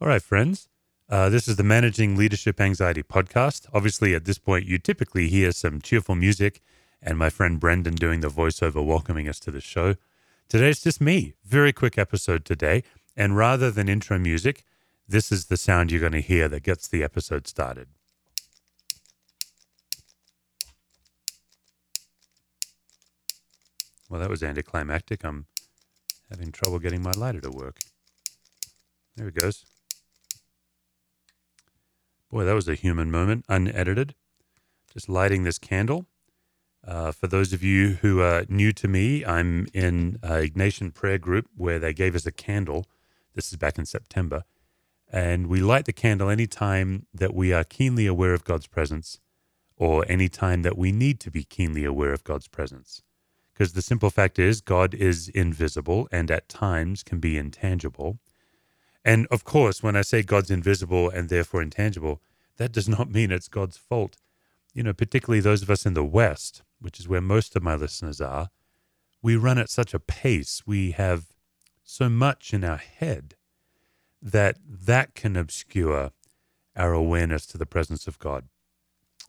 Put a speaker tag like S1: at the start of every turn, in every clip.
S1: All right, friends. Uh, this is the Managing Leadership Anxiety podcast. Obviously, at this point, you typically hear some cheerful music and my friend Brendan doing the voiceover welcoming us to the show. Today, it's just me. Very quick episode today. And rather than intro music, this is the sound you're going to hear that gets the episode started. Well, that was anticlimactic. I'm having trouble getting my lighter to work. There it goes. Boy, that was a human moment, unedited. Just lighting this candle. Uh, for those of you who are new to me, I'm in a Ignatian prayer group where they gave us a candle. This is back in September. And we light the candle anytime that we are keenly aware of God's presence or any time that we need to be keenly aware of God's presence. Because the simple fact is, God is invisible and at times can be intangible. And of course, when I say God's invisible and therefore intangible, that does not mean it's God's fault. You know, particularly those of us in the West, which is where most of my listeners are, we run at such a pace, we have so much in our head that that can obscure our awareness to the presence of God.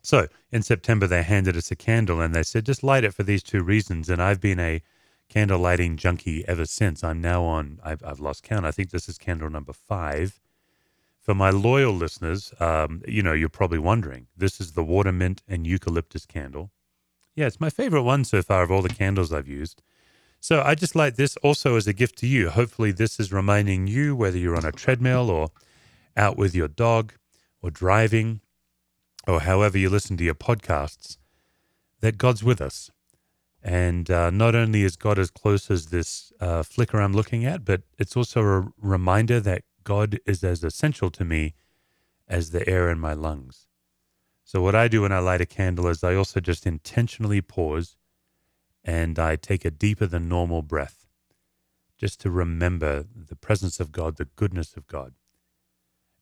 S1: So in September, they handed us a candle and they said, just light it for these two reasons. And I've been a candle lighting junkie ever since. I'm now on, I've, I've lost count. I think this is candle number five. For my loyal listeners, um, you know, you're probably wondering this is the water mint and eucalyptus candle. Yeah, it's my favorite one so far of all the candles I've used. So I just like this also as a gift to you. Hopefully, this is reminding you, whether you're on a treadmill or out with your dog or driving or however you listen to your podcasts, that God's with us and uh, not only is God as close as this uh, flicker I'm looking at, but it's also a reminder that God is as essential to me as the air in my lungs. So, what I do when I light a candle is I also just intentionally pause and I take a deeper than normal breath just to remember the presence of God, the goodness of God.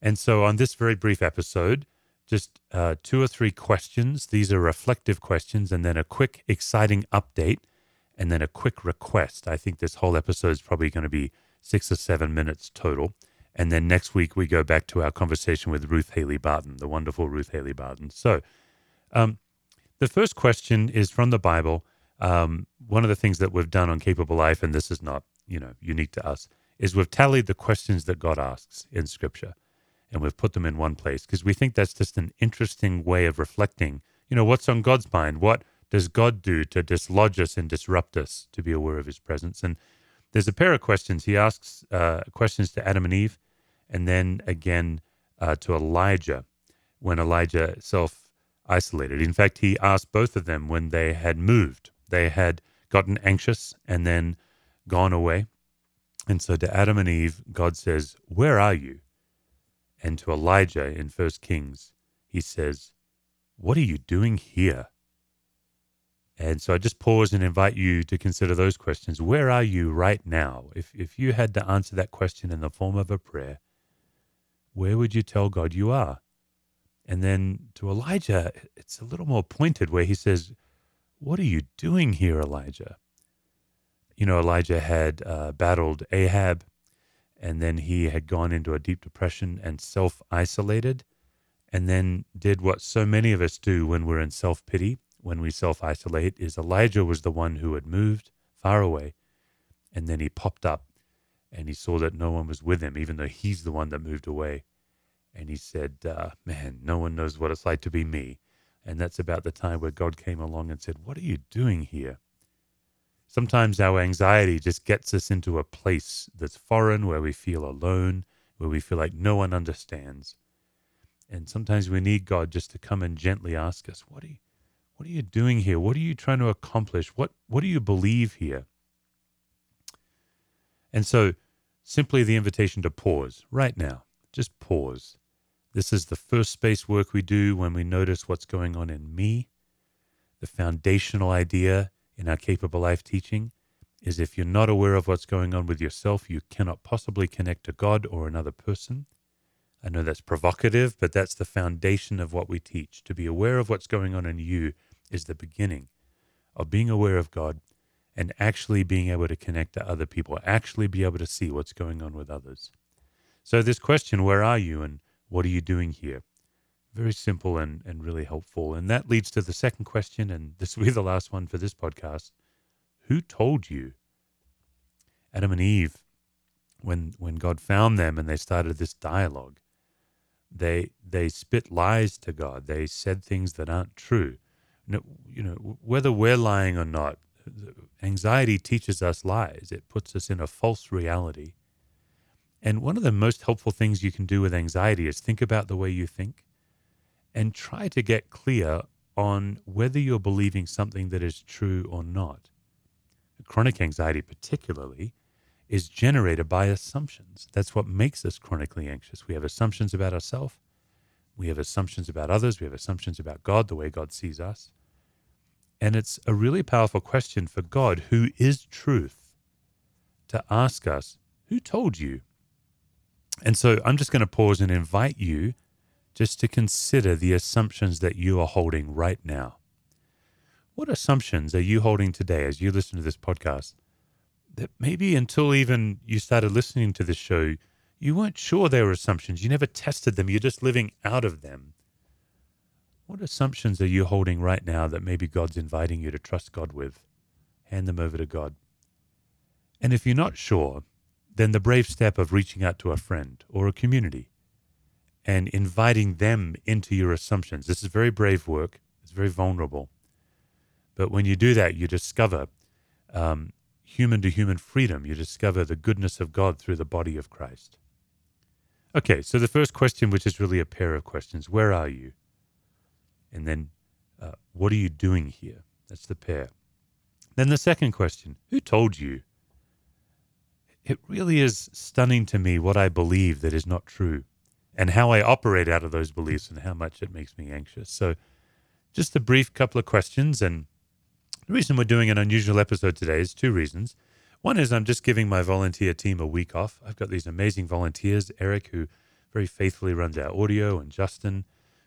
S1: And so, on this very brief episode, just uh, two or three questions. These are reflective questions, and then a quick, exciting update, and then a quick request. I think this whole episode is probably going to be six or seven minutes total. And then next week, we go back to our conversation with Ruth Haley Barton, the wonderful Ruth Haley Barton. So, um, the first question is from the Bible. Um, one of the things that we've done on Capable Life, and this is not you know unique to us, is we've tallied the questions that God asks in Scripture and we've put them in one place because we think that's just an interesting way of reflecting. You know, what's on God's mind? What does God do to dislodge us and disrupt us to be aware of his presence? And there's a pair of questions. He asks uh, questions to Adam and Eve, and then again uh, to Elijah when Elijah self isolated. In fact, he asked both of them when they had moved. They had gotten anxious and then gone away. And so to Adam and Eve, God says, Where are you? And to Elijah in First Kings, he says, What are you doing here? And so I just pause and invite you to consider those questions. Where are you right now? If, if you had to answer that question in the form of a prayer, where would you tell God you are? And then to Elijah, it's a little more pointed where he says, What are you doing here, Elijah? You know, Elijah had uh, battled Ahab and then he had gone into a deep depression and self isolated, and then did what so many of us do when we're in self pity, when we self isolate. Is Elijah was the one who had moved far away, and then he popped up, and he saw that no one was with him, even though he's the one that moved away, and he said, uh, "Man, no one knows what it's like to be me." And that's about the time where God came along and said, What are you doing here? Sometimes our anxiety just gets us into a place that's foreign, where we feel alone, where we feel like no one understands. And sometimes we need God just to come and gently ask us, "What are you, what are you doing here? What are you trying to accomplish? What what do you believe here?" And so, simply the invitation to pause right now. Just pause. This is the first space work we do when we notice what's going on in me. The foundational idea in our Capable Life teaching is if you're not aware of what's going on with yourself, you cannot possibly connect to God or another person. I know that's provocative, but that's the foundation of what we teach. To be aware of what's going on in you is the beginning of being aware of God and actually being able to connect to other people, actually be able to see what's going on with others. So, this question, where are you and what are you doing here? Very simple and, and really helpful. And that leads to the second question, and this will be the last one for this podcast. Who told you? Adam and Eve, when when God found them and they started this dialogue, they they spit lies to God. They said things that aren't true. You know, whether we're lying or not, anxiety teaches us lies. It puts us in a false reality. And one of the most helpful things you can do with anxiety is think about the way you think and try to get clear on whether you're believing something that is true or not. Chronic anxiety, particularly, is generated by assumptions. That's what makes us chronically anxious. We have assumptions about ourselves, we have assumptions about others, we have assumptions about God, the way God sees us. And it's a really powerful question for God, who is truth, to ask us, Who told you? And so I'm just going to pause and invite you just to consider the assumptions that you are holding right now. What assumptions are you holding today as you listen to this podcast that maybe until even you started listening to this show, you weren't sure they were assumptions? You never tested them, you're just living out of them. What assumptions are you holding right now that maybe God's inviting you to trust God with? Hand them over to God. And if you're not sure, then the brave step of reaching out to a friend or a community and inviting them into your assumptions. This is very brave work, it's very vulnerable. But when you do that, you discover um, human to human freedom. You discover the goodness of God through the body of Christ. Okay, so the first question, which is really a pair of questions where are you? And then, uh, what are you doing here? That's the pair. Then the second question Who told you? It really is stunning to me what I believe that is not true and how I operate out of those beliefs and how much it makes me anxious. So, just a brief couple of questions. And the reason we're doing an unusual episode today is two reasons. One is I'm just giving my volunteer team a week off. I've got these amazing volunteers, Eric, who very faithfully runs our audio, and Justin,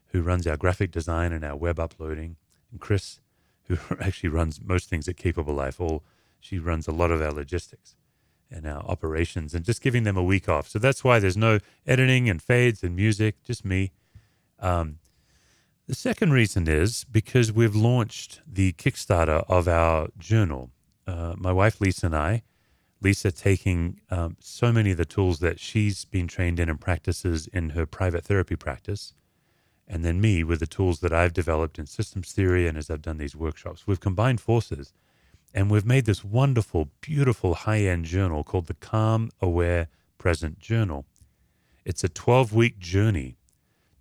S1: who runs our graphic design and our web uploading, and Chris, who actually runs most things at Capable Life. All she runs a lot of our logistics and our operations, and just giving them a week off. So that's why there's no editing and fades and music, just me. Um, the second reason is because we've launched the Kickstarter of our journal. Uh, my wife Lisa and I, Lisa taking um, so many of the tools that she's been trained in and practices in her private therapy practice, and then me with the tools that I've developed in systems theory and as I've done these workshops. We've combined forces and we've made this wonderful, beautiful high end journal called the Calm, Aware, Present Journal. It's a 12 week journey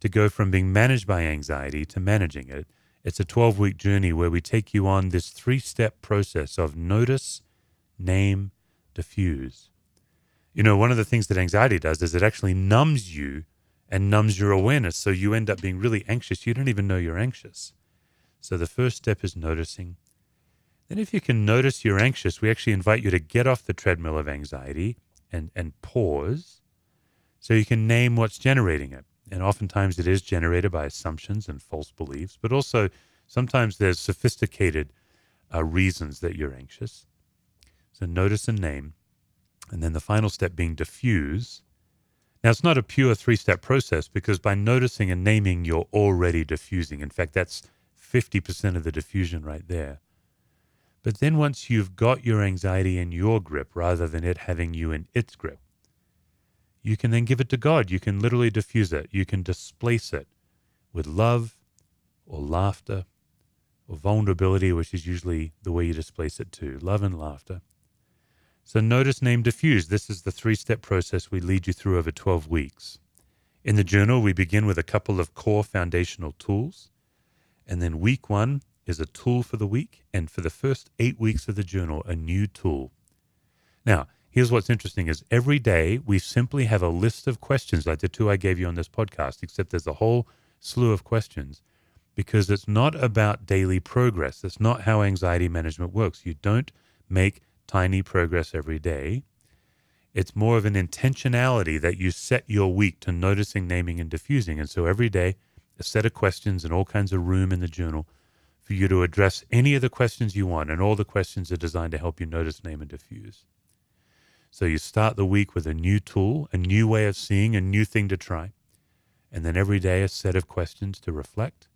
S1: to go from being managed by anxiety to managing it. It's a 12 week journey where we take you on this three step process of notice, name, diffuse. You know, one of the things that anxiety does is it actually numbs you and numbs your awareness. So you end up being really anxious. You don't even know you're anxious. So the first step is noticing. Then, if you can notice you're anxious, we actually invite you to get off the treadmill of anxiety and, and pause so you can name what's generating it. And oftentimes it is generated by assumptions and false beliefs, but also sometimes there's sophisticated uh, reasons that you're anxious. So notice and name. And then the final step being diffuse now, it's not a pure three step process because by noticing and naming, you're already diffusing. In fact, that's 50% of the diffusion right there. But then once you've got your anxiety in your grip rather than it having you in its grip, you can then give it to God. You can literally diffuse it. You can displace it with love or laughter or vulnerability, which is usually the way you displace it too love and laughter. So notice, name, diffuse. This is the three step process we lead you through over 12 weeks. In the journal, we begin with a couple of core foundational tools. And then week one is a tool for the week. And for the first eight weeks of the journal, a new tool. Now, here's what's interesting is every day we simply have a list of questions like the two I gave you on this podcast, except there's a whole slew of questions because it's not about daily progress. That's not how anxiety management works. You don't make tiny progress every day. It's more of an intentionality that you set your week to noticing, naming, and diffusing. And so every day, a set of questions and all kinds of room in the journal for you to address any of the questions you want. And all the questions are designed to help you notice, name, and diffuse. So you start the week with a new tool, a new way of seeing, a new thing to try. And then every day, a set of questions to reflect.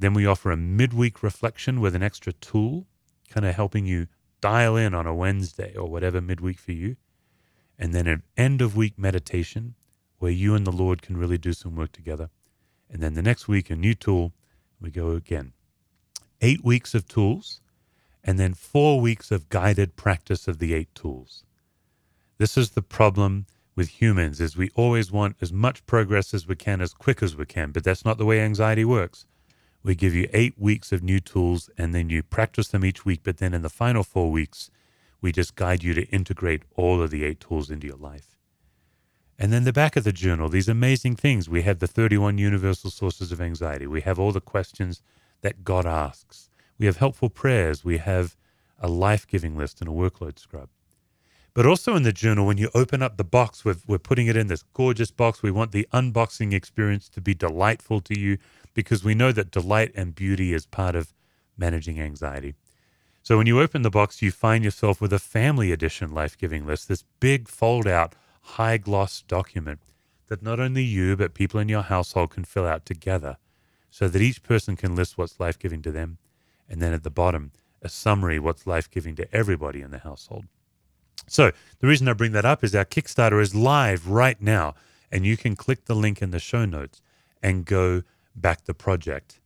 S1: Then we offer a midweek reflection with an extra tool, kind of helping you dial in on a Wednesday or whatever midweek for you. And then an end of week meditation where you and the Lord can really do some work together. And then the next week, a new tool. We go again. Eight weeks of tools, and then four weeks of guided practice of the eight tools. This is the problem with humans is we always want as much progress as we can as quick as we can, but that's not the way anxiety works. We give you eight weeks of new tools and then you practice them each week. But then in the final four weeks, we just guide you to integrate all of the eight tools into your life. And then the back of the journal, these amazing things. We have the 31 universal sources of anxiety. We have all the questions that God asks. We have helpful prayers. We have a life giving list and a workload scrub. But also in the journal, when you open up the box, we're, we're putting it in this gorgeous box. We want the unboxing experience to be delightful to you because we know that delight and beauty is part of managing anxiety. So when you open the box, you find yourself with a family edition life giving list, this big fold out, high gloss document that not only you, but people in your household can fill out together so that each person can list what's life giving to them. And then at the bottom, a summary what's life giving to everybody in the household. So the reason I bring that up is our Kickstarter is live right now, and you can click the link in the show notes and go back the project.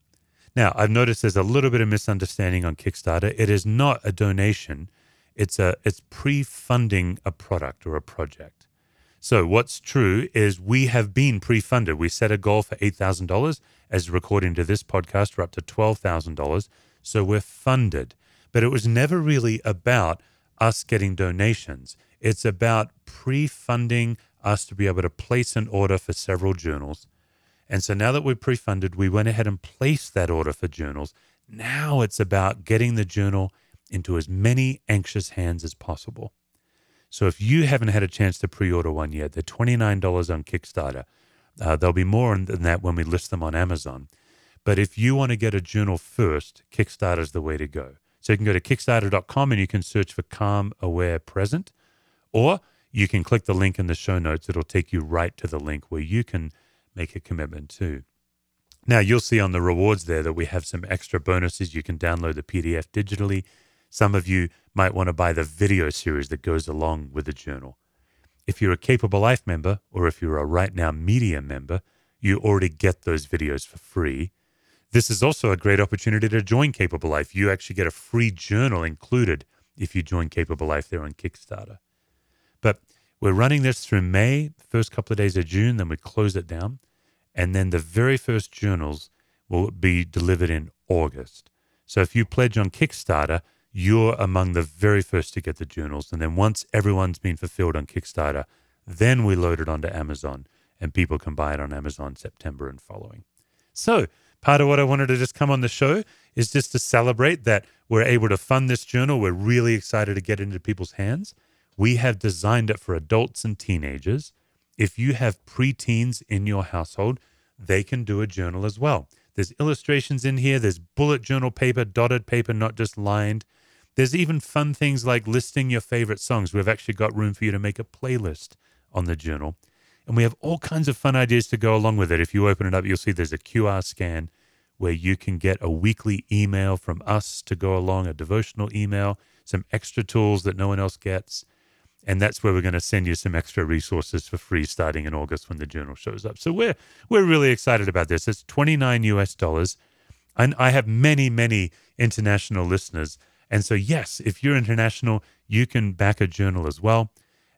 S1: Now, I've noticed there's a little bit of misunderstanding on Kickstarter. It is not a donation. It's a it's pre-funding a product or a project. So what's true is we have been pre-funded. We set a goal for $8,000 as recording to this podcast we're up to $12,000. So we're funded. But it was never really about us getting donations. It's about pre-funding us to be able to place an order for several journals and so now that we're pre funded, we went ahead and placed that order for journals. Now it's about getting the journal into as many anxious hands as possible. So if you haven't had a chance to pre order one yet, they're $29 on Kickstarter. Uh, there'll be more than that when we list them on Amazon. But if you want to get a journal first, Kickstarter is the way to go. So you can go to kickstarter.com and you can search for Calm Aware Present, or you can click the link in the show notes. It'll take you right to the link where you can make a commitment too. Now, you'll see on the rewards there that we have some extra bonuses. You can download the PDF digitally. Some of you might want to buy the video series that goes along with the journal. If you're a Capable Life member or if you're a Right Now Media member, you already get those videos for free. This is also a great opportunity to join Capable Life. You actually get a free journal included if you join Capable Life there on Kickstarter. But we're running this through May, first couple of days of June, then we close it down. And then the very first journals will be delivered in August. So if you pledge on Kickstarter, you're among the very first to get the journals. And then once everyone's been fulfilled on Kickstarter, then we load it onto Amazon and people can buy it on Amazon September and following. So part of what I wanted to just come on the show is just to celebrate that we're able to fund this journal. We're really excited to get into people's hands. We have designed it for adults and teenagers. If you have preteens in your household, they can do a journal as well. There's illustrations in here, there's bullet journal paper, dotted paper, not just lined. There's even fun things like listing your favorite songs. We've actually got room for you to make a playlist on the journal. And we have all kinds of fun ideas to go along with it. If you open it up, you'll see there's a QR scan where you can get a weekly email from us to go along, a devotional email, some extra tools that no one else gets. And that's where we're going to send you some extra resources for free starting in August when the journal shows up. So we're we're really excited about this. It's 29 US dollars. And I have many, many international listeners. And so yes, if you're international, you can back a journal as well.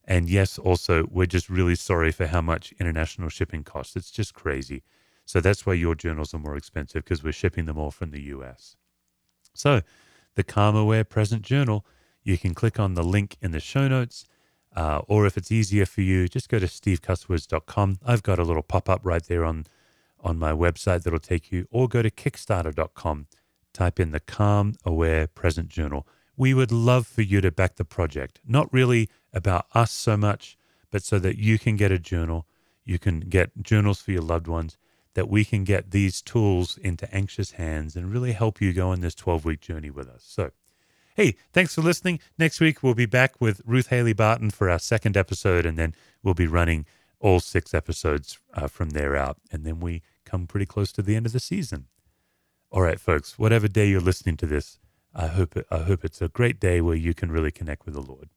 S1: And yes, also, we're just really sorry for how much international shipping costs. It's just crazy. So that's why your journals are more expensive because we're shipping them all from the US. So the Calm Aware Present Journal, you can click on the link in the show notes uh, or if it's easier for you, just go to stevecuswords.com. I've got a little pop up right there on, on my website that'll take you, or go to kickstarter.com. Type in the Calm Aware Present Journal. We would love for you to back the project. Not really about us so much, but so that you can get a journal, you can get journals for your loved ones, that we can get these tools into anxious hands and really help you go on this 12 week journey with us. So, Hey, thanks for listening. Next week, we'll be back with Ruth Haley Barton for our second episode, and then we'll be running all six episodes uh, from there out. And then we come pretty close to the end of the season. All right, folks, whatever day you're listening to this, I hope, I hope it's a great day where you can really connect with the Lord.